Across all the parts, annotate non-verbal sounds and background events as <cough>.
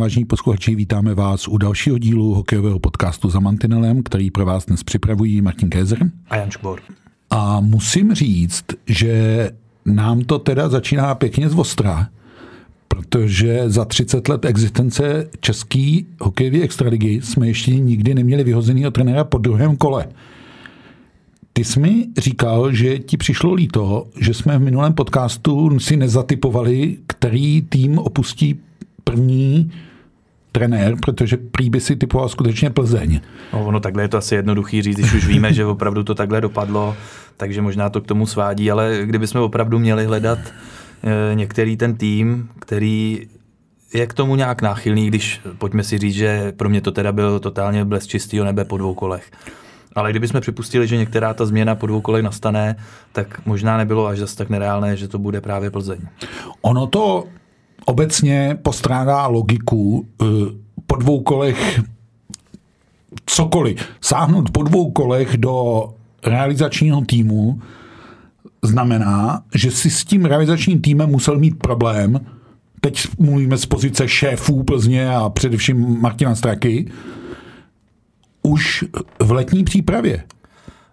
Vážení posluchači, vítáme vás u dalšího dílu hokejového podcastu za Mantinelem, který pro vás dnes připravují Martin Kézer a Jan Škbor. A musím říct, že nám to teda začíná pěkně z ostra, protože za 30 let existence český hokejové extraligy jsme ještě nikdy neměli vyhozenýho trenéra po druhém kole. Ty jsi mi říkal, že ti přišlo líto, že jsme v minulém podcastu si nezatypovali, který tým opustí první trenér, protože prý by si typoval skutečně Plzeň. No, ono takhle je to asi jednoduchý říct, když už víme, že opravdu to takhle dopadlo, takže možná to k tomu svádí, ale kdybychom opravdu měli hledat e, některý ten tým, který je k tomu nějak náchylný, když pojďme si říct, že pro mě to teda byl totálně blesk čistého nebe po dvou kolech. Ale kdybychom připustili, že některá ta změna po dvou kolech nastane, tak možná nebylo až zase tak nereálné, že to bude právě Plzeň. Ono to obecně postrádá logiku eh, po dvou kolech cokoliv. Sáhnout po dvou kolech do realizačního týmu znamená, že si s tím realizačním týmem musel mít problém. Teď mluvíme z pozice šéfů Plzně a především Martina Straky. Už v letní přípravě.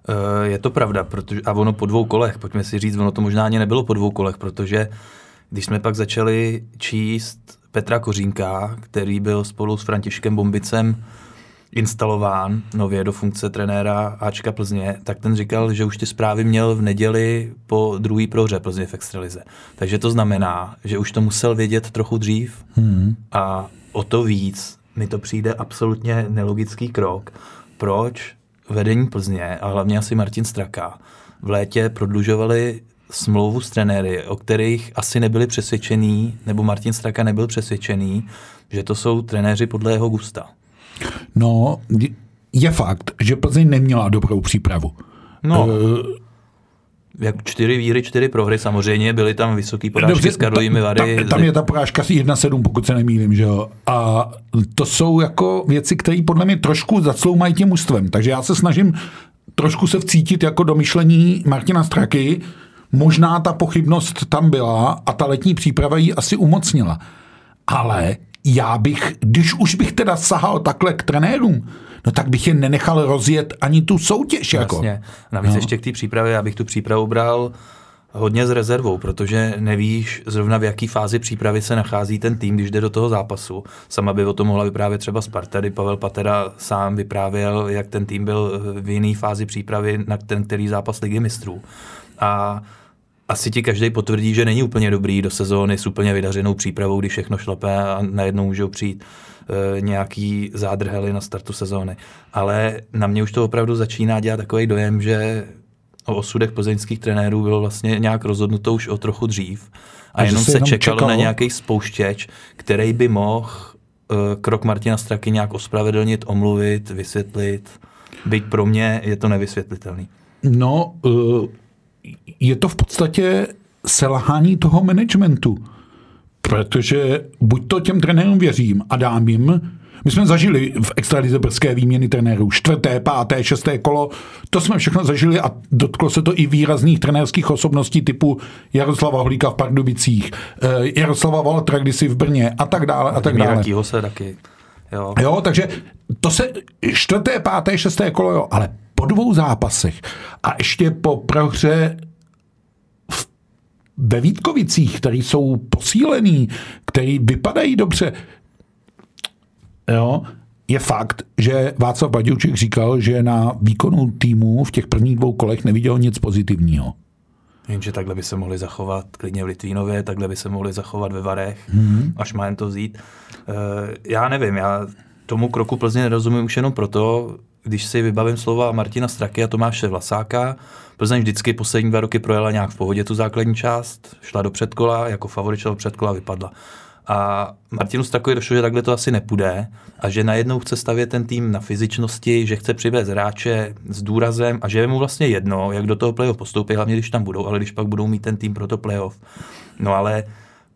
Eh, je to pravda, protože, a ono po dvou kolech, pojďme si říct, ono to možná ani nebylo po dvou kolech, protože když jsme pak začali číst Petra Kořínka, který byl spolu s Františkem Bombicem instalován nově do funkce trenéra Ačka Plzně, tak ten říkal, že už ty zprávy měl v neděli po druhý prohře Plzně v extralize. Takže to znamená, že už to musel vědět trochu dřív hmm. a o to víc mi to přijde absolutně nelogický krok, proč vedení Plzně a hlavně asi Martin Straka v létě prodlužovali smlouvu s trenéry, o kterých asi nebyli přesvědčený, nebo Martin Straka nebyl přesvědčený, že to jsou trenéři podle jeho gusta. No, je fakt, že Plzeň neměla dobrou přípravu. No, uh, jak čtyři víry, čtyři prohry, samozřejmě byly tam vysoký porážky Dobře, s Karlovými Vary. Tam, tam je ta porážka asi 1-7, pokud se nemýlím, že jo. A to jsou jako věci, které podle mě trošku zacloumají tím mužstvem. Takže já se snažím trošku se vcítit jako do myšlení Martina Straky, Možná ta pochybnost tam byla a ta letní příprava ji asi umocnila. Ale já bych, když už bych teda sahal takhle k trenérům, no tak bych je nenechal rozjet ani tu soutěž. Jako. Jasně. Navíc no. ještě k té přípravě, já bych tu přípravu bral hodně s rezervou, protože nevíš zrovna v jaký fázi přípravy se nachází ten tým, když jde do toho zápasu. Sama by o tom mohla vyprávět třeba Sparta, kdy Pavel Patera sám vyprávěl, jak ten tým byl v jiné fázi přípravy na ten který zápas ligy mistrů. A asi ti každý potvrdí, že není úplně dobrý do sezóny s úplně vydařenou přípravou, když všechno šlape a najednou můžou přijít e, nějaký zádrhely na startu sezóny. Ale na mě už to opravdu začíná dělat takový dojem, že o osudech plzeňských trenérů bylo vlastně nějak rozhodnuto už o trochu dřív a, a jenom se, jenom čekalo, čekalo na nějaký spouštěč, který by mohl e, krok Martina Straky nějak ospravedlnit, omluvit, vysvětlit. Byť pro mě je to nevysvětlitelný. No, uh je to v podstatě selhání toho managementu. Protože buď to těm trenérům věřím a dám jim, my jsme zažili v extralize brzké výměny trenérů, čtvrté, páté, šesté kolo, to jsme všechno zažili a dotklo se to i výrazných trenérských osobností typu Jaroslava Holíka v Pardubicích, eh, Jaroslava Valtra kdysi v Brně a tak dále a tak dále. se taky. Jo. jo, takže to se čtvrté, páté, šesté kolo, jo, ale po dvou zápasech a ještě po prohře ve Vítkovicích, který jsou posílený, který vypadají dobře, jo, je fakt, že Václav Baděuček říkal, že na výkonu týmu v těch prvních dvou kolech neviděl nic pozitivního. Jenže takhle by se mohli zachovat klidně v Litvínově, takhle by se mohli zachovat ve Varech, hmm. až má jen to vzít. Uh, já nevím, já tomu kroku Plzně nerozumím už jenom proto, když si vybavím slova Martina Straky a Tomáše Vlasáka, Plzeň vždycky poslední dva roky projela nějak v pohodě tu základní část, šla do předkola, jako favorit šla do předkola, vypadla. A Martinu Strakovi došlo, že takhle to asi nepůjde a že najednou chce stavět ten tým na fyzičnosti, že chce přivést hráče s důrazem a že je mu vlastně jedno, jak do toho playoff postoupí, hlavně když tam budou, ale když pak budou mít ten tým pro to playoff. No ale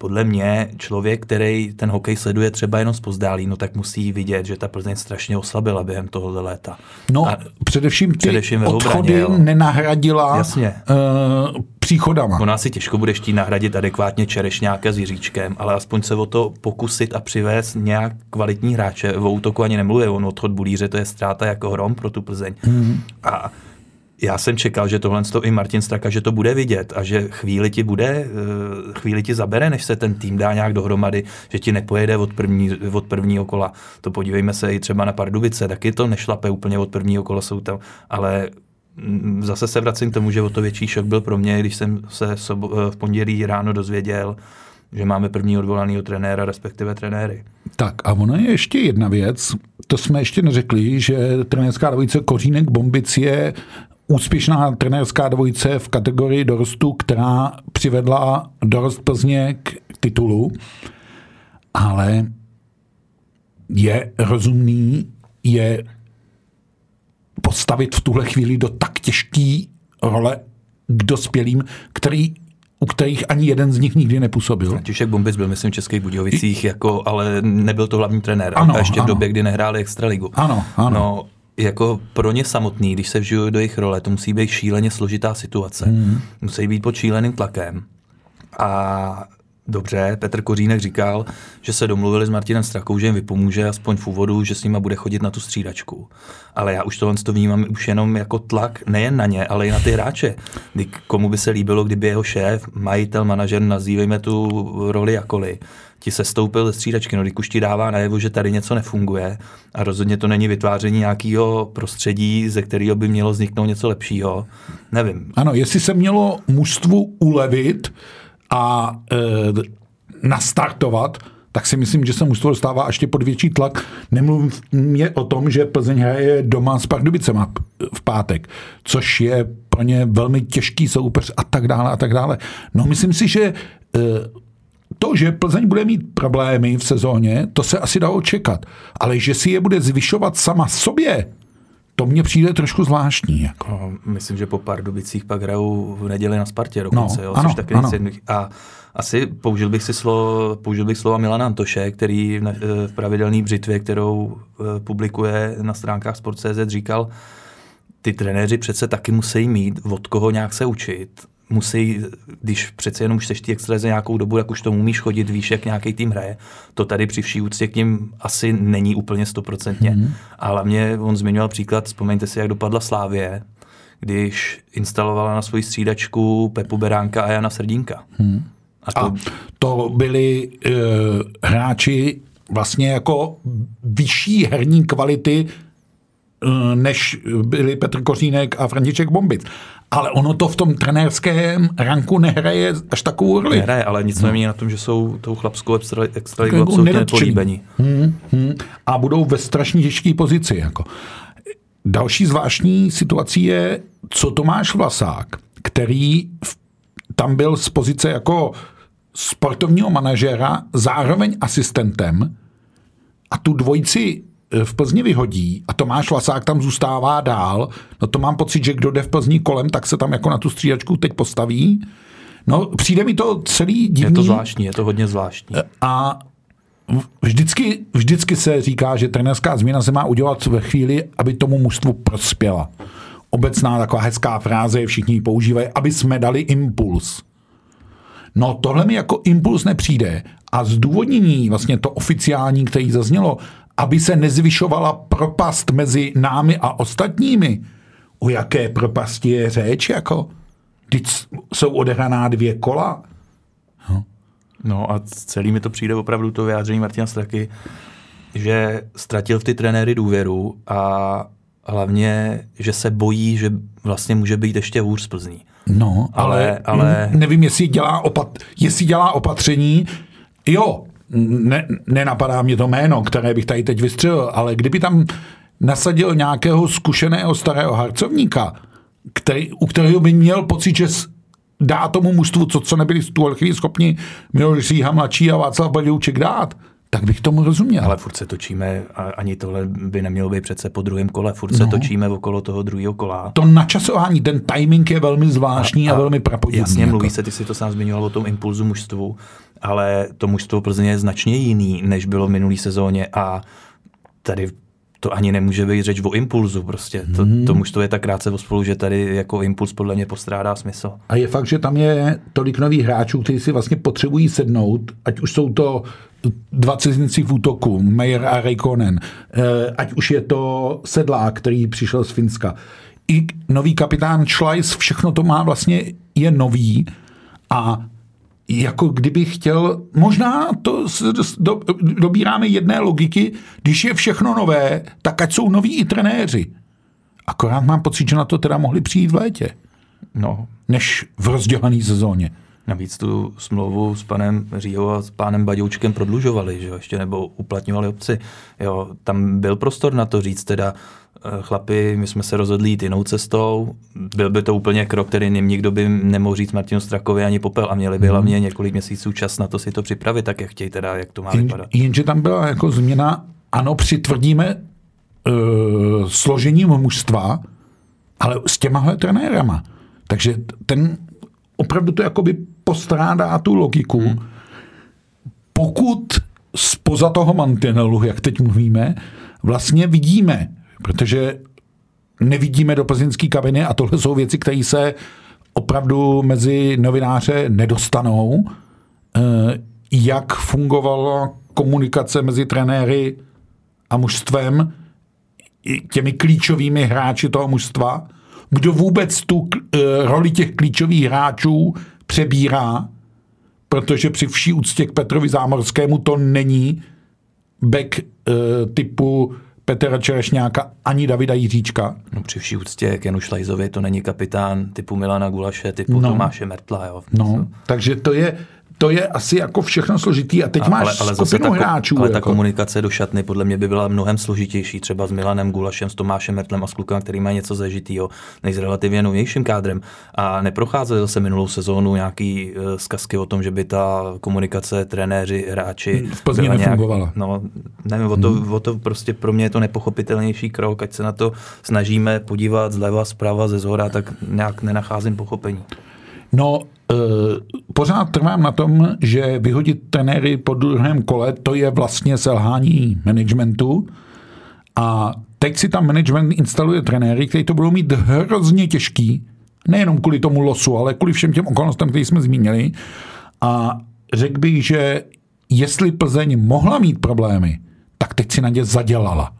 podle mě člověk, který ten hokej sleduje třeba jenom zpozdálí, no tak musí vidět, že ta Plzeň strašně oslabila během tohohle léta. No, a především ty především odchody obraně, nenahradila Jasně. Uh, příchodama. Ona si těžko bude chtít nahradit adekvátně Čerešňáka s Jiříčkem, ale aspoň se o to pokusit a přivést nějak kvalitní hráče. O útoku ani nemluvě, on odchod Bulíře, to je ztráta jako hrom pro tu Plzeň. Mm. A já jsem čekal, že tohle to i Martin Straka, že to bude vidět a že chvíli ti bude, eh, chvíli ti zabere, než se ten tým dá nějak dohromady, že ti nepojede od, první, od prvního kola. To podívejme se i třeba na Pardubice, taky to nešlape úplně od prvního kola, jsou tam, ale mm, zase se vracím k tomu, že o to větší šok byl pro mě, když jsem se v pondělí ráno dozvěděl, že máme první odvolaného trenéra, respektive trenéry. Tak a ona je ještě jedna věc, to jsme ještě neřekli, že trenérská dvojice Kořínek Bombic je úspěšná trenérská dvojice v kategorii dorostu, která přivedla dorost Plzně k titulu, ale je rozumný je postavit v tuhle chvíli do tak těžké role k dospělým, který u kterých ani jeden z nich nikdy nepůsobil. František Bombic byl, myslím, v Českých Budějovicích, jako, ale nebyl to hlavní trenér. Ano, a ještě ano. v době, kdy nehráli Extraligu. Ano, ano. No, jako pro ně samotný, když se vžiju do jejich role, to musí být šíleně složitá situace. Hmm. Musí být pod šíleným tlakem. A dobře, Petr Kořínek říkal, že se domluvili s Martinem Strakou, že jim vypomůže aspoň v úvodu, že s nima bude chodit na tu střídačku. Ale já už tohle to vnímám už jenom jako tlak nejen na ně, ale i na ty hráče. Kdy, komu by se líbilo, kdyby jeho šéf, majitel, manažer, nazývejme tu roli jakoli, ti se stoupil ze střídačky, no když ti dává najevo, že tady něco nefunguje a rozhodně to není vytváření nějakého prostředí, ze kterého by mělo vzniknout něco lepšího, nevím. Ano, jestli se mělo mužstvu ulevit a e, nastartovat, tak si myslím, že se mužstvo dostává ještě pod větší tlak. Nemluvím mě o tom, že Plzeň hraje doma s Pardubicema v pátek, což je pro ně velmi těžký soupeř a tak dále a tak dále. No myslím si, že e, to, že Plzeň bude mít problémy v sezóně, to se asi dá očekat. Ale že si je bude zvyšovat sama sobě, to mně přijde trošku zvláštní. Jako. No, myslím, že po Pardubicích pak hrajou v neděli na Spartě dokonce, no, jo, ano, což taky ano. A asi použil bych si slovo, použil bych slova Milana Antoše, který v, v pravidelné břitvě, kterou eh, publikuje na stránkách Sport.cz, říkal, ty trenéři přece taky musí mít od koho nějak se učit musí, když přece jenom už seš ty extraze nějakou dobu, jak už to umíš chodit, víš, jak nějaký tým hraje. To tady při vší úctě k ním asi není úplně stoprocentně. Mm-hmm. A hlavně on zmiňoval příklad, vzpomeňte si, jak dopadla Slávě, když instalovala na svoji střídačku Pepu Beránka a Jana Srdínka. Hmm. A to, a to byli uh, hráči vlastně jako vyšší herní kvality než byli Petr Kořínek a František Bombic ale ono to v tom trenérském ranku nehraje až takovou roli. Nehraje, ale nic no. na tom, že jsou tou chlapskou extra, extra jako absolutně nepolíbení. Hmm, hmm. A budou ve strašně těžké pozici. Jako. Další zvláštní situací je, co Tomáš Vlasák, který v, tam byl z pozice jako sportovního manažera, zároveň asistentem a tu dvojici Eh, v Plzni vyhodí a Tomáš Vlasák tam zůstává dál, no to mám pocit, že kdo jde v Plzni kolem, tak se tam jako na tu střídačku teď postaví. No, přijde mi to celý divný. Je to zvláštní, je to hodně zvláštní. Eh, a vždycky, vždycky se říká, že trenérská změna se má udělat ve chvíli, aby tomu mužstvu prospěla. Obecná taková hezká fráze, všichni ji používají, aby jsme dali impuls. No tohle mi jako impuls nepřijde. A zdůvodnění, vlastně to oficiální, který zaznělo, aby se nezvyšovala propast mezi námi a ostatními. O jaké propasti je řeč, jako? Teď jsou odehraná dvě kola. No. no a celý mi to přijde opravdu to vyjádření Martina Straky, že ztratil v ty trenéry důvěru a hlavně, že se bojí, že vlastně může být ještě hůř z Plzní. No, ale, ale, ale... nevím, jestli dělá, opat, jestli dělá opatření, jo, ne, nenapadá mě to jméno, které bych tady teď vystřelil, ale kdyby tam nasadil nějakého zkušeného starého harcovníka, který, u kterého by měl pocit, že dá tomu mužstvu, co, co nebyli v tu chvíli schopni Miloš Říha mladší a Václav Badouček dát, tak bych tomu rozuměl. Ale furt se točíme, a ani tohle by nemělo být přece po druhém kole, furt se No. točíme okolo toho druhého kola. To načasování, ten timing je velmi zvláštní a, a velmi prapodivný. Jasně, jako. mluví se, ty si to sám zmiňoval o tom impulzu mužstvu, ale to mužstvo Plzně je značně jiný, než bylo v minulý sezóně a tady to ani nemůže být řeč o impulzu prostě. To, Mhm. to mužstvo je tak krátce spolu, že tady jako impuls podle mě postrádá smysl. A je fakt, že tam je tolik nových hráčů, kteří si vlastně potřebují sednout, ať už jsou to dva cizinci v útoku, Meyer a Reikonen, eh, ať už je to Sedlák, který přišel z Finska. I nový kapitán Schleiss, všechno to má vlastně, je nový a jako kdyby chtěl, možná to do, dobíráme jedné logiky, když je všechno nové, tak ať jsou noví i trenéři. Akorát mám pocit, že na to teda mohli přijít v létě No, než v rozdělané sezóně. Navíc tu smlouvu s panem Říhou a s pánem Baďoučkem prodlužovali, že jo, ještě nebo uplatňovali obci. Jo, tam byl prostor na to říct teda, chlapi, my jsme se rozhodli jít jinou cestou, byl by to úplně krok, který nim nikdo by nemohl říct Martinu Strakovi ani popel a měli by hlavně několik měsíců čas na to si to připravit, tak jak chtějí teda, jak to má Jen, vypadat. jenže tam byla jako změna, ano, přitvrdíme uh, složením mužstva, ale s těmahle trenérama. Takže ten opravdu to jakoby postrádá tu logiku. Hmm. Pokud spoza toho mantinelu, jak teď mluvíme, vlastně vidíme, protože nevidíme do plzeňské kabiny a tohle jsou věci, které se opravdu mezi novináře nedostanou, eh, jak fungovala komunikace mezi trenéry a mužstvem, těmi klíčovými hráči toho mužstva, kdo vůbec tu eh, roli těch klíčových hráčů přebírá, protože při vší úctě k Petrovi Zámorskému to není back eh, typu Petra Čerešňáka ani Davida Jiříčka. No, při vší úctě k Janu Šlajzovi to není kapitán typu Milana Gulaše, typu No. Tomáše Mertla. Jo. No, takže to je, to je asi jako všechno složitý. A teď máš ale, ale skupinu ta, hráčů. ale ta jako. komunikace do šatny podle mě by byla mnohem složitější, třeba s Milanem Gulašem, s Tomášem Mertlem a s klukama, který má něco zažitýho, než s relativně novějším kádrem. A neprocházely zase minulou sezónu nějaký uh, zkazky o tom, že by ta komunikace trenéři, hráči V Plzni nefungovala. no, nevím, o to, o to prostě pro mě je to nepochopitelnější krok, ať se na to snažíme podívat zleva, zprava, ze zhora, tak nějak nenacházím pochopení. No, pořád trvám na tom, že vyhodit trenéry po druhém kole, to je vlastně selhání managementu. A teď si tam management instaluje trenéry, kteří to budou mít hrozně těžký, nejenom kvůli tomu losu, ale kvůli všem těm okolnostem, které jsme zmínili. A řekl bych, že jestli Plzeň mohla mít problémy, tak teď si na ně zadělala.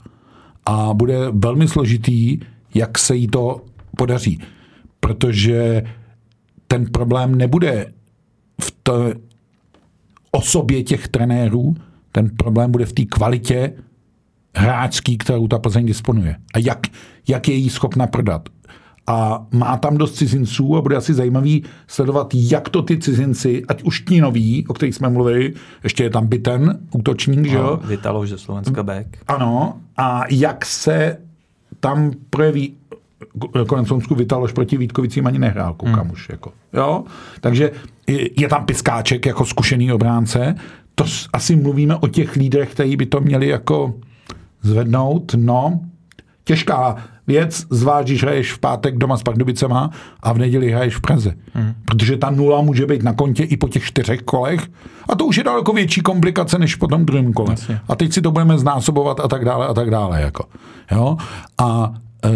A bude velmi složitý, jak se jí to podaří. Protože ten problém nebude v té osobě těch trenérů, ten problém bude v té kvalitě hráčský, kterou ta Plzeň disponuje. A jak, jak je jí schopna prodat. A má tam dost cizinců a bude asi zajímavý sledovat, jak to ty cizinci, ať už ti noví, o kterých jsme mluvili, ještě je tam Biten, útočník, že jo? No, Vitaloš ze Slovenska back. Ano, a jak se tam projeví, konec konců Vitaloš proti Vítkovicím ani nehrál, koukám hmm. už. Jako. Jo? Takže je tam Piskáček jako zkušený obránce, to asi mluvíme o těch lídrech, kteří by to měli jako zvednout, no, těžká věc, zvlášť, když hraješ v pátek doma s Pardubicema a v neděli hraješ v Praze. Hmm. Protože ta nula může být na kontě i po těch čtyřech kolech a to už je daleko větší komplikace než po tom druhém kole. Jasně. A teď si to budeme znásobovat a tak dále a tak dále. Jako. Jo? A e,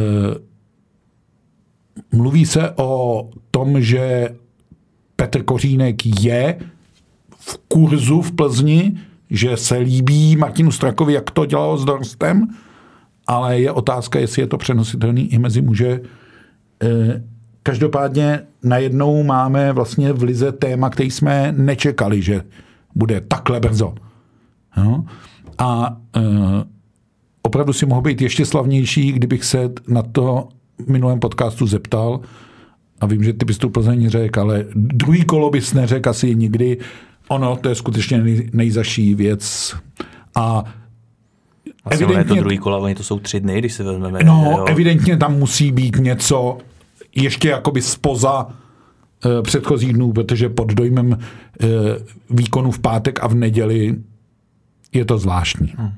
mluví se o tom, že Petr Kořínek je v kurzu v Plzni, že se líbí Martinu Strakovi, jak to dělal s Dorstem, ale je otázka, jestli je to přenositelný i mezi muže. Eh, Každopádně najednou máme vlastně v Lize téma, který jsme nečekali, že bude takhle brzo. No? A e, opravdu si mohl být ještě slavnější, kdybych se na to minulém podcastu zeptal, a vím, že ty bys tu Plzeň řekl, ale druhý kolo bys neřekl asi nikdy. Ono, to je skutečně nej, nejzaší věc. A Vlastně ono je to Evidentně- druhý kola, oni to jsou tři dny, když si vezmeme. No, jo. evidentně tam musí být něco ještě jakoby spoza e, předchozích dnů, protože pod dojmem e, výkonu v pátek a v neděli je to zvláštní. Hmm.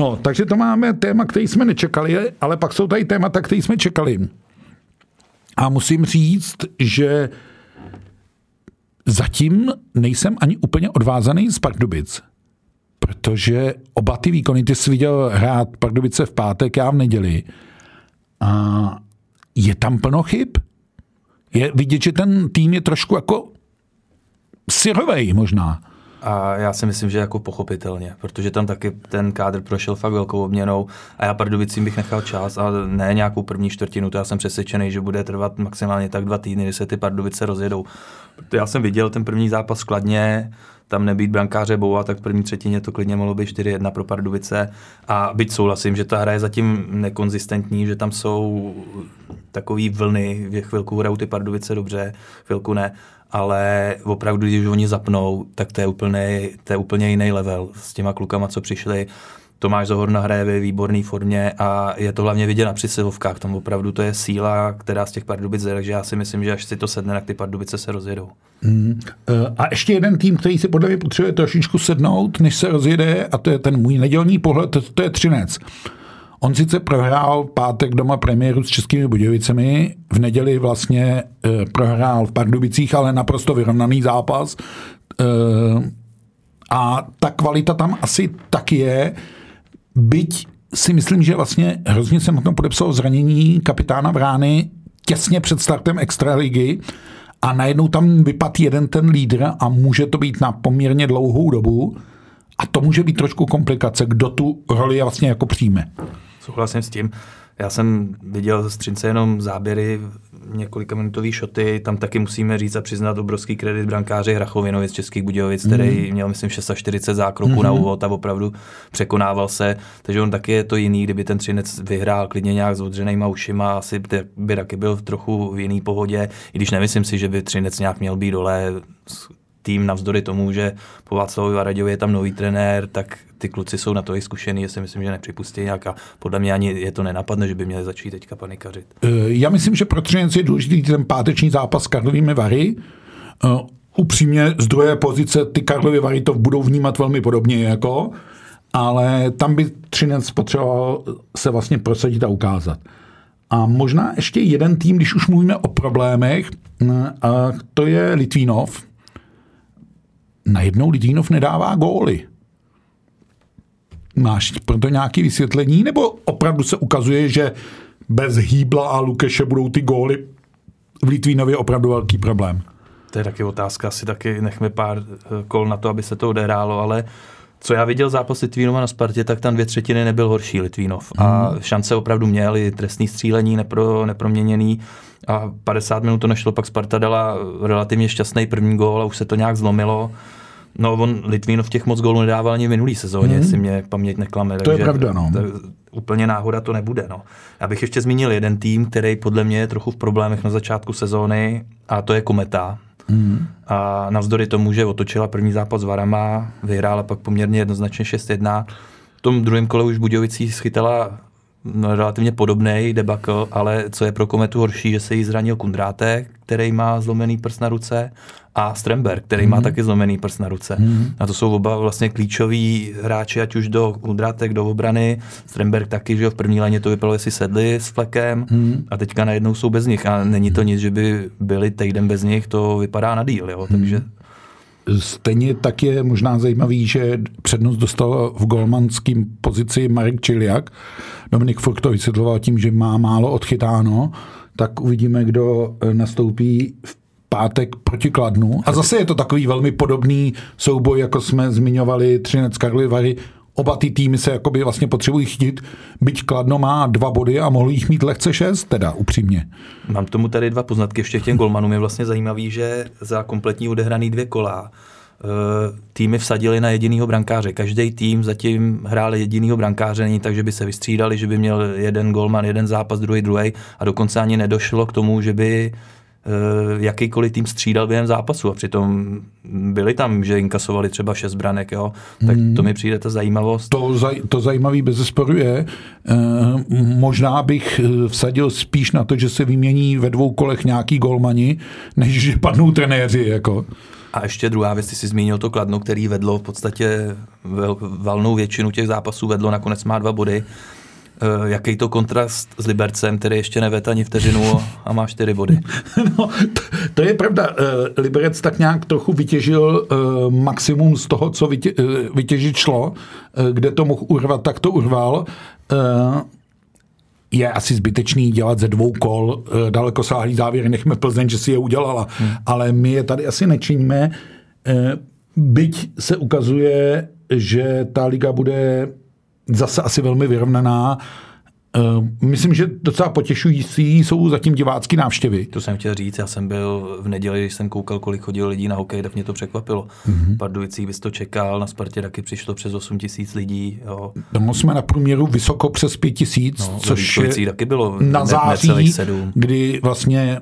No, takže to máme téma, který jsme nečekali, ale pak jsou tady témata, které jsme čekali. A musím říct, že zatím nejsem ani úplně odvázaný z Pardubic, protože oba ty výkony, ty jsi viděl hrát Pardubice v pátek, já v neděli. A je tam plno chyb. Je vidět, že ten tým je trošku jako syrovej možná. A já si myslím, že jako pochopitelně, protože tam taky ten kádr prošel fakt velkou obměnou a já Pardubicím bych nechal čas, ale ne nějakou první čtvrtinu, to já jsem přesvědčený, že bude trvat maximálně tak dva týdny, kdy se ty Pardubice rozjedou. Já jsem viděl ten první zápas skladně, tam nebýt brankáře Boua, tak v první třetině to klidně mohlo být 4-1 pro Pardubice. A byť souhlasím, že ta hra je zatím nekonzistentní, že tam jsou takové vlny, v chvilku hrajou ty Pardubice dobře, chvilku ne, ale opravdu, když oni zapnou, tak to je úplně, to je úplně jiný level s těma klukama, co přišli. Tomáš Zohorna hraje ve výborné formě a je to hlavně vidět na přesilovkách. Tam opravdu to je síla, která z těch Pardubic jde, takže já si myslím, že až si to sedne, tak ty Pardubice se rozjedou. Mm. A ještě jeden tým, který si podle mě potřebuje trošičku sednout, než se rozjede, a to je ten můj nedělní pohled, to, to je Třinec. On sice prohrál pátek doma premiéru s Českými Budějovicemi, v neděli vlastně e, prohrál v Pardubicích, ale naprosto vyrovnaný zápas. E, a ta kvalita tam asi tak je, byť si myslím, že vlastně hrozně jsem o tom podepsal zranění kapitána Vrány těsně před startem extraligy a najednou tam vypadl jeden ten lídr a může to být na poměrně dlouhou dobu a to může být trošku komplikace, kdo tu roli vlastně jako přijme. Souhlasím s tím. Já jsem viděl ze Střince jenom záběry, několika minutový šoty, tam taky musíme říct a přiznat obrovský kredit brankáři Hrachovinovi z Českých Budějovic, mm. který mhm. měl, myslím, 640 zákroků mm. na mhm. úvod a opravdu překonával se, takže on taky je to jiný, kdyby ten Třinec vyhrál klidně nějak s odřenýma ušima, asi by taky byl v trochu v jiný pohodě, i když nemyslím si, že by Třinec nějak měl být dole tým navzdory tomu, že po Václavovi Varaďovi je tam nový trenér, tak ty kluci jsou na to i zkušený, si myslím, že nepřipustí nějak a podle mě ani je to nenapadne, že by měli začít teďka panikařit. Eh, já myslím, že pro Třinec je důležitý ten páteční zápas s Karlovými Vary. Uh, upřímně z druhé pozice ty Karlovy Vary to budou vnímat velmi podobně jako, ale tam by Třinec potřeboval se vlastně prosadit a ukázat. A možná ještě jeden tým, když už mluvíme o problémech, eh, a to je Litvínov, najednou Lidínov nedává góly. Máš proto nějaké vysvětlení? Nebo opravdu se ukazuje, že bez Hýbla a Lukeše budou ty góly v Litvínově opravdu velký problém? To je taky otázka, asi taky nechme pár eh, kol na to, aby se to odehrálo, ale co já viděl zápas Litvínova na Spartě, tak tam dvě třetiny nebyl horší Litvínov. Hmm. A šance opravdu měl, i trestný střílení nepro, neproměněný. A 50 minut to nešlo, pak Sparta dala relativně šťastný první gól a už se to nějak zlomilo. No, on Litvínov těch moc gólů nedával ani v minulý sezóně, hmm. jestli mě paměť neklame. To takže je pravda, no. To, úplně náhoda to nebude. No. Já bych ještě zmínil jeden tým, který podle mě je trochu v problémech na začátku sezóny, a to je Kometa. Hmm. A navzdory tomu, že otočila první zápas s Varama, vyhrála pak poměrně jednoznačně 6-1. V tom druhém kole už Budějovicí schytala no, relativně podobný debakl, ale co je pro Kometu horší, že se jí zranil Kundrátek, který má zlomený prst na ruce a Stremberg, který mm. má mhm. taky zlomený prst na ruce. Mm. A to jsou oba vlastně klíčoví hráči, ať už do Kundrátek, do obrany. Stremberg taky, že v první léně to vypadalo, jestli sedli s flekem mm. a teďka najednou jsou bez nich. A není to nic, že by byli týden bez nich, to vypadá na díl, jo? takže mhm. Stejně tak je možná zajímavý, že přednost dostal v golmanském pozici Marek Čiliak. Dominik Furk to vysvětloval tím, že má málo odchytáno, tak uvidíme, kdo nastoupí v pátek proti Kladnu. A zase je to takový velmi podobný souboj, jako jsme zmiňovali Třinec Karlovy Vary. Oba ty týmy se jakoby vlastně potřebují chytit, byť Kladno má dva body a mohl jich mít lehce šest, teda upřímně. Mám tomu tady dva poznatky ještě těm golmanům. Je vlastně zajímavý, že za kompletní odehraný dvě kola eh, týmy vsadili na jedinýho brankáře. Každý tým zatím hrál jedinýho brankáře, není tak, že by se vystřídali, že by měl jeden golman, jeden zápas, druhý, druhý a dokonce ani nedošlo k tomu, že by jakýkoliv tým střídal během zápasu a přitom byli tam, že inkasovali třeba šest branek, jo? tak hmm. to mi přijde ta zajímavost. To, zaj, to zajímavý bez zesporu je, e, možná bych vsadil spíš na to, že se vymění ve dvou kolech nějaký golmani, než že padnou trenéři. Jako. A ještě druhá věc, ty jsi zmínil to Kladno, který vedlo v podstatě valnou většinu těch zápasů, vedlo, nakonec má dva body. Uh, jaký to kontrast s Libercem, který ještě nevet ani vteřinu a má čtyři body. <laughs> No, to, je pravda. Uh, Liberec tak nějak trochu vytěžil uh, maximum z toho, co vytě, vytěžit šlo. Kde to mohl urvat, tak to urval. Je asi zbytečný dělat ze dvou kol eh, daleko sáhlý závěr, nechme Plzeň, že si je udělala. Hmm. Ale my je tady asi nečiníme. Eh, byť se ukazuje, že ta liga bude zase asi velmi vyrovnaná myslím, že docela potěšující jsou zatím divácké návštěvy. To jsem chtěl říct, já jsem byl v neděli, když jsem koukal, kolik chodilo lidí na hokej, tak mě to překvapilo. Mm-hmm. Pardubicích bys to čekal, na Spartě taky přišlo přes 8 tisíc lidí. Jo. No, jsme na průměru vysoko přes 5 tisíc, no, což je taky bylo na září, kdy vlastně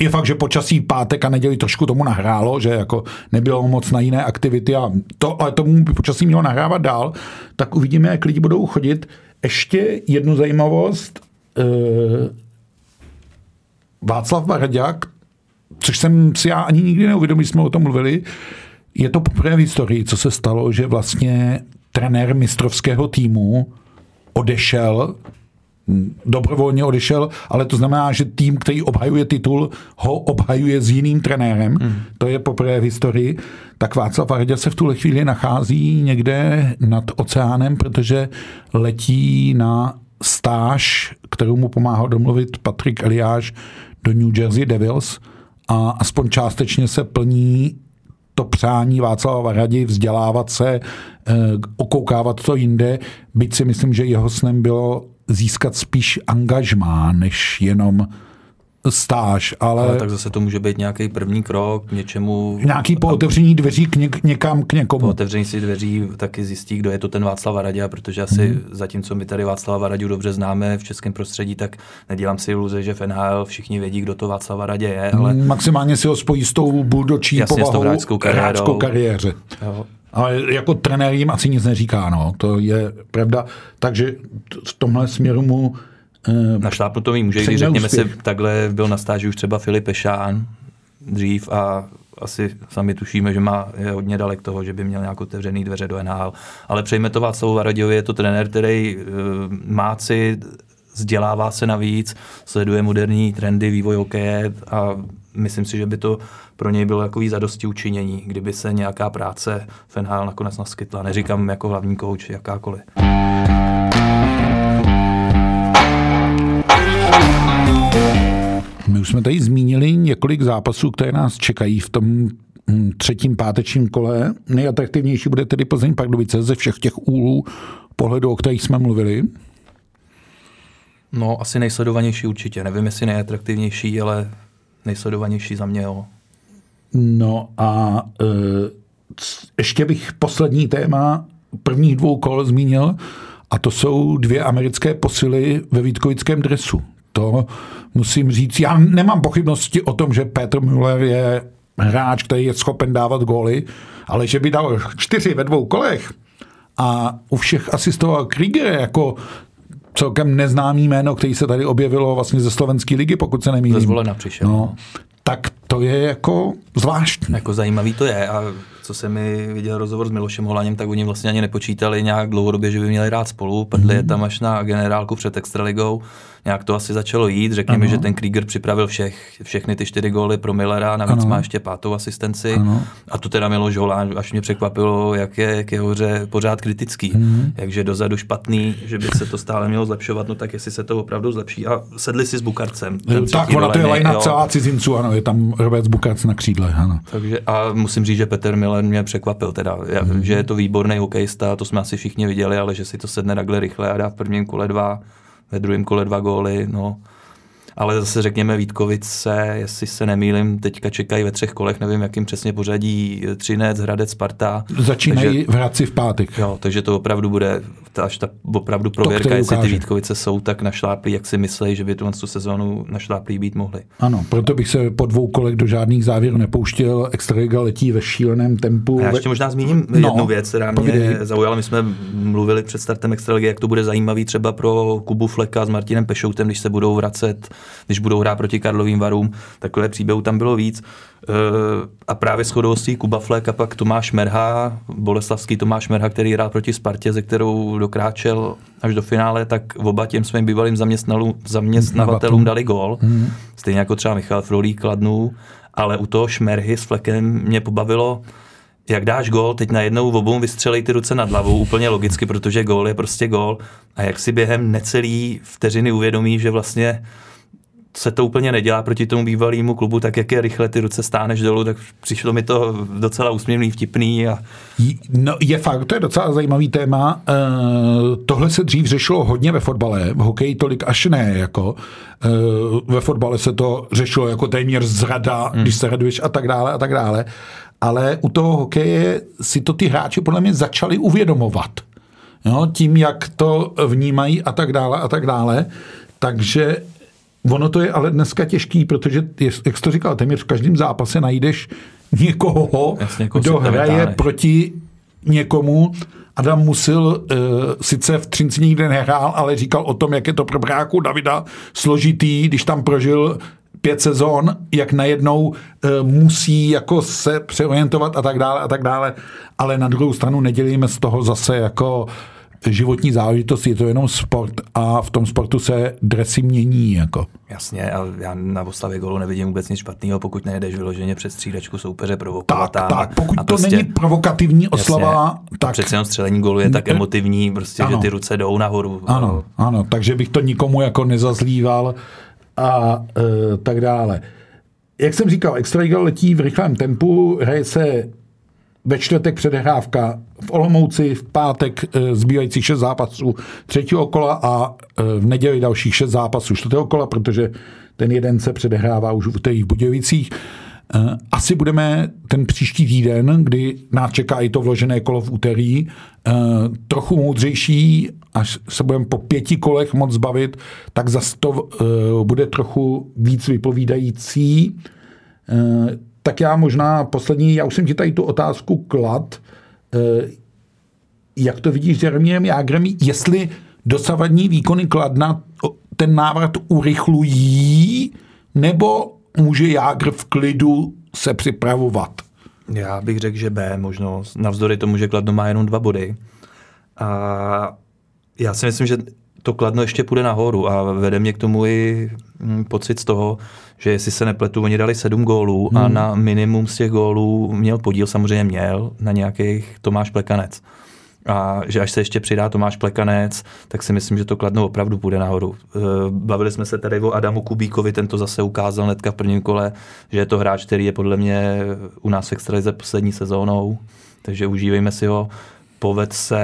je fakt, že počasí pátek a neděli trošku tomu nahrálo, že jako nebylo moc na jiné aktivity a to, ale tomu by počasí mělo nahrávat dál, tak uvidíme, jak lidi budou chodit. Ještě jednu zajímavost. Eh, Václav Baraďák, což jsem si já ani nikdy neuvědomil, jsme o tom mluvili, je to poprvé v historii, co se stalo, že vlastně trenér mistrovského týmu odešel dobrovolně odešel, ale to znamená, že tým, který obhajuje titul, ho obhajuje s jiným trenérem. Mm. To je poprvé v historii. Tak Václav Vardě se v tuhle chvíli nachází někde nad oceánem, protože letí na stáž, kterou mu pomáhal domluvit Patrik Eliáš do New Jersey Devils a aspoň částečně se plní to přání Václava Varadi vzdělávat se, eh, okoukávat to jinde, byť si myslím, že jeho snem bylo získat spíš angažmá, než jenom stáž, ale... ale... tak zase to může být nějaký první krok k něčemu... Nějaký po otevření dveří k něk, někam k někomu. Po otevření si dveří taky zjistí, kdo je to ten Václav Varadě, protože asi hmm. zatímco my tady Václava Varadu dobře známe v českém prostředí, tak nedělám si iluze, že v NHL všichni vědí, kdo to Václav Varadě je, ale... Maximálně si ho spojí s tou buldočí Jasně, povahou, s tou kariérou. kariéře. Jo. Ale jako trenér jim asi nic neříká, no. To je pravda. Takže v tomhle směru mu Uh, na šlápnutový může, když řekněme si, takhle byl na stáži už třeba Filip Ešán dřív a asi sami tušíme, že má, je hodně dalek toho, že by měl nějakou otevřený dveře do NHL. Ale přejme to Václavu Varadiovi, je to trenér, který uh, má si, vzdělává se navíc, sleduje moderní trendy, vývoj hokeje a myslím si, že by to pro něj bylo takový zadosti učinění, kdyby se nějaká práce v NHL nakonec naskytla. Neříkám jako hlavní kouč, jakákoliv. My už jsme tady zmínili několik zápasů, které nás čekají v tom hm, třetím pátečním kole. Nejatraktivnější bude tedy Plzeň Pardubice ze všech těch úhlů pohledu, o kterých jsme mluvili. No, asi nejsledovanější určitě. Nevím, jestli nejatraktivnější, ale nejsledovanější za mě, jo. No a e, ještě bych poslední téma prvních dvou kol zmínil, a to jsou dvě americké posily ve Vítkovickém dresu. To musím říct, já nemám pochybnosti o tom, že Petr Müller je hráč, který je schopen dávat góly, ale že by dal čtyři ve dvou kolech a u všech asistoval Krieger jako celkem neznámý jméno, který se tady objevilo vlastně ze slovenské ligy, pokud se nemýlím. Ze zvolena přišel. No, tak to je jako zvláštní. Jako zajímavý to je a co jsem mi viděl rozhovor s Milošem Holaněm, tak oni vlastně ani nepočítali nějak dlouhodobě, že by měli rád spolu. Padli mm. je tam až na generálku před extraligou nějak to asi začalo jít. Řekněme, ano. že ten Krieger připravil všech, všechny ty čtyři góly pro Millera, navíc ano. má ještě pátou asistenci. Ano. A to teda Miloš Holán, až mě překvapilo, jak je k jeho hře pořád kritický. Mm. Takže dozadu špatný, že by se to stále mělo zlepšovat, no tak jestli se to opravdu zlepší. A sedli si s Bukarcem. Tak, ona to je lajna celá cizinců, ano, je tam Robert Bukarc na křídle. Ano. Takže a musím říct, že Petr Miller mě překvapil, teda, mm. že je to výborný hokejista, to jsme asi všichni viděli, ale že si to sedne takhle rychle a dá v prvním kole dva ve druhém kole dva góly. No. Ale zase řekněme Vítkovice, jestli se nemýlim, teďka čekají ve třech kolech, nevím, jakým přesně pořadí, Třinec, Hradec, Sparta. Začínají takže, v Hradci v pátek. Jo, takže to opravdu bude, až ta opravdu prověrka, jestli ty Vítkovice jsou tak našláplí, jak si myslí, že by tu, tu sezónu našláplí být mohli. Ano, proto bych se po dvou kolech do žádných závěrů nepouštěl. Extraliga letí ve šíleném tempu. A já ještě možná zmíním no, jednu věc, která mě povědej. zaujala. My jsme mluvili před startem Extraligy, jak to bude zajímavý třeba pro Kubu Fleka s Martinem Pešoutem, když se budou vracet, když budou hrát proti Karlovým varům. Takové příběhů tam bylo víc. Eh, a právě s chodovostí Kuba Flek a pak Tomáš Merha, boleslavský Tomáš Merha, který hrál proti Spartě, ze kterou dokráčel až do finále, tak oba těm svým bývalým zaměstnavatelům dali gol. Hmm. Stejně jako třeba Michal Frolík Kladnu, ale u toho Šmerhy s Flekem mě pobavilo, jak dáš gól, teď najednou v obou vystřelej ty ruce nad hlavou, úplně logicky, protože gól je prostě gól. A jak si během necelý vteřiny uvědomí, že vlastně se to úplně nedělá proti tomu bývalému klubu, tak jak je rychle ty ruce stáneš dolů, tak přišlo mi to docela úsměvný, vtipný. A... No, je fakt, to je docela zajímavý téma. E, tohle se dřív řešilo hodně ve fotbale, v hokeji tolik až ne. Jako. E, ve fotbale se to řešilo jako téměř zrada, hmm. když se raduješ a tak dále a tak dále. Ale u toho hokeje si to ty hráči podle mě začali uvědomovat. Jo, tím, jak to vnímají a tak dále a tak dále. Takže Ono to je ale dneska těžký, protože, jak jsi to říkal, téměř v každém zápase najdeš někoho, Jasně, kdo hraje proti někomu. Adam Musil uh, sice v Třinci nikde nehrál, ale říkal o tom, jak je to pro bráku Davida složitý, když tam prožil pět sezon, jak najednou uh, musí jako se přeorientovat a tak dále a tak dále. Ale na druhou stranu nedělíme z toho zase jako uh, životní záležitost, je to jenom sport a v tom sportu se dresy mění. Jako. Jasně, ale já na oslavě golu nevidím vůbec nic špatného, pokud nejedeš vyloženě přes střídačku soupeře provokovat. Tak, tak, pokud to prostě, není provokativní oslava, jasně, tak... Přece jenom střelení golu je tak emotivní, prostě, ano, že ty ruce jdou nahoru. Ano, ano, takže bych to nikomu jako nezazlíval a e, tak dále. Jak jsem říkal, Extraliga letí v rychlém tempu, hraje se ve čtvrtek předehrávka v Olomouci, v pátek e, zbývajících šest zápasů třetího kola a e, v neděli dalších šest zápasů čtvrtého kola, protože ten jeden se předehrává už v těch Budějovicích. E, asi budeme ten příští týden, kdy nás čeká i to vložené kolo v úterý, trochu moudřejší, až se budeme po pěti kolech moc zbavit, tak zase to bude trochu víc vypovídající tak já možná poslední, já už jsem ti tady tu otázku klad, eh, jak to vidíš s Jeremiem Jágrem, jestli dosavadní výkony Kladna ten návrat urychlují, nebo může Jágr v klidu se připravovat? Já bych řekl, že B možnost. Navzdory tomu, že Kladno má jenom dva body. A já si myslím, že to Kladno ještě půjde nahoru a vede mě k tomu i hm, pocit z toho, že jestli se nepletu, oni dali sedm gólů hmm. a na minimum z těch gólů měl podíl, samozřejmě měl, na nějakých Tomáš Plekanec. A že až se ještě přidá Tomáš Plekanec, tak si myslím, že to Kladno opravdu půjde nahoru. Eh, bavili jsme se tady o Adamu Kubíkovi, ten to zase ukázal netka v prvním kole, že je to hráč, který je podle mě u nás v extralize poslední sezónou, takže užívejme si ho. Poved se,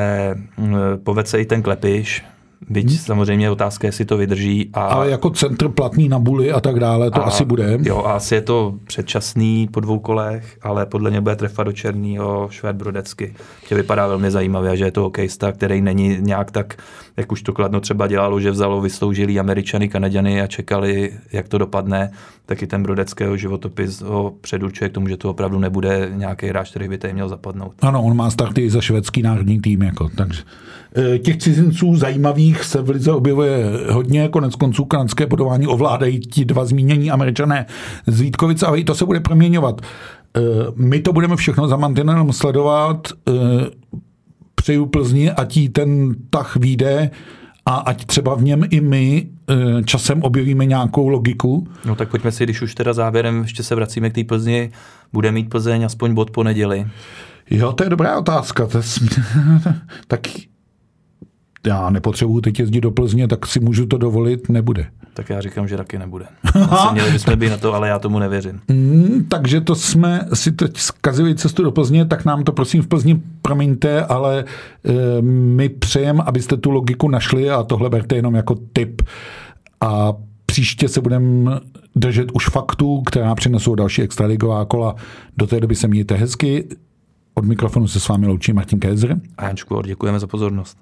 eh, poved se i ten Klepiš, Byť hmm. samozřejmě je otázka, jestli to vydrží. A... Ale jako centr platný na buly a tak dále, to a, asi bude. Jo, a asi je to předčasný po dvou kolech, ale podle mě bude trefa do černého Švéd Brodecky. Tě vypadá velmi zajímavě, že je to hokejista, který není nějak tak, jak už to Kladno třeba dělalo, že vzalo vysloužilý Američany, Kanaděny a čekali, jak to dopadne, tak i ten Brodeckého životopis ho předurčuje k tomu, že to opravdu nebude nějaký hráč, který by tady měl zapadnout. Ano, on má starty za švédský národní tým, jako, takže těch cizinců zajímavých se v Lize objevuje hodně, konec konců kanadské bodování ovládají ti dva zmínění američané z Vítkovice, ale i to se bude proměňovat. Eh, my to budeme všechno za mantinelem sledovat, eh, přeju Plzni, ať jí ten tah vyjde a ať třeba v něm i my časem objevíme nějakou logiku. No tak pojďme si, když už teda závěrem ještě se vracíme k té Plzni, bude mít Plzeň aspoň bod po neděli. Jo, to je dobrá otázka. To je, <laughs> tak já nepotřebuji teď jezdit do Plzně, tak si můžu to dovolit, nebude. Tak já říkám, že taky nebude. <laughs> měli bychom být na to, ale já tomu nevěřím. Mm, takže to jsme si teď zkazili cestu do Plzně, tak nám to prosím v Plzni promiňte, ale e, my přejeme, abyste tu logiku našli a tohle berte jenom jako tip. A příště se budeme držet už faktů, která přinesou další extraligová kola. Do té doby se mějte hezky. Od mikrofonu se s vámi loučí Martin Kézer. A Jančku, děkujeme za pozornost.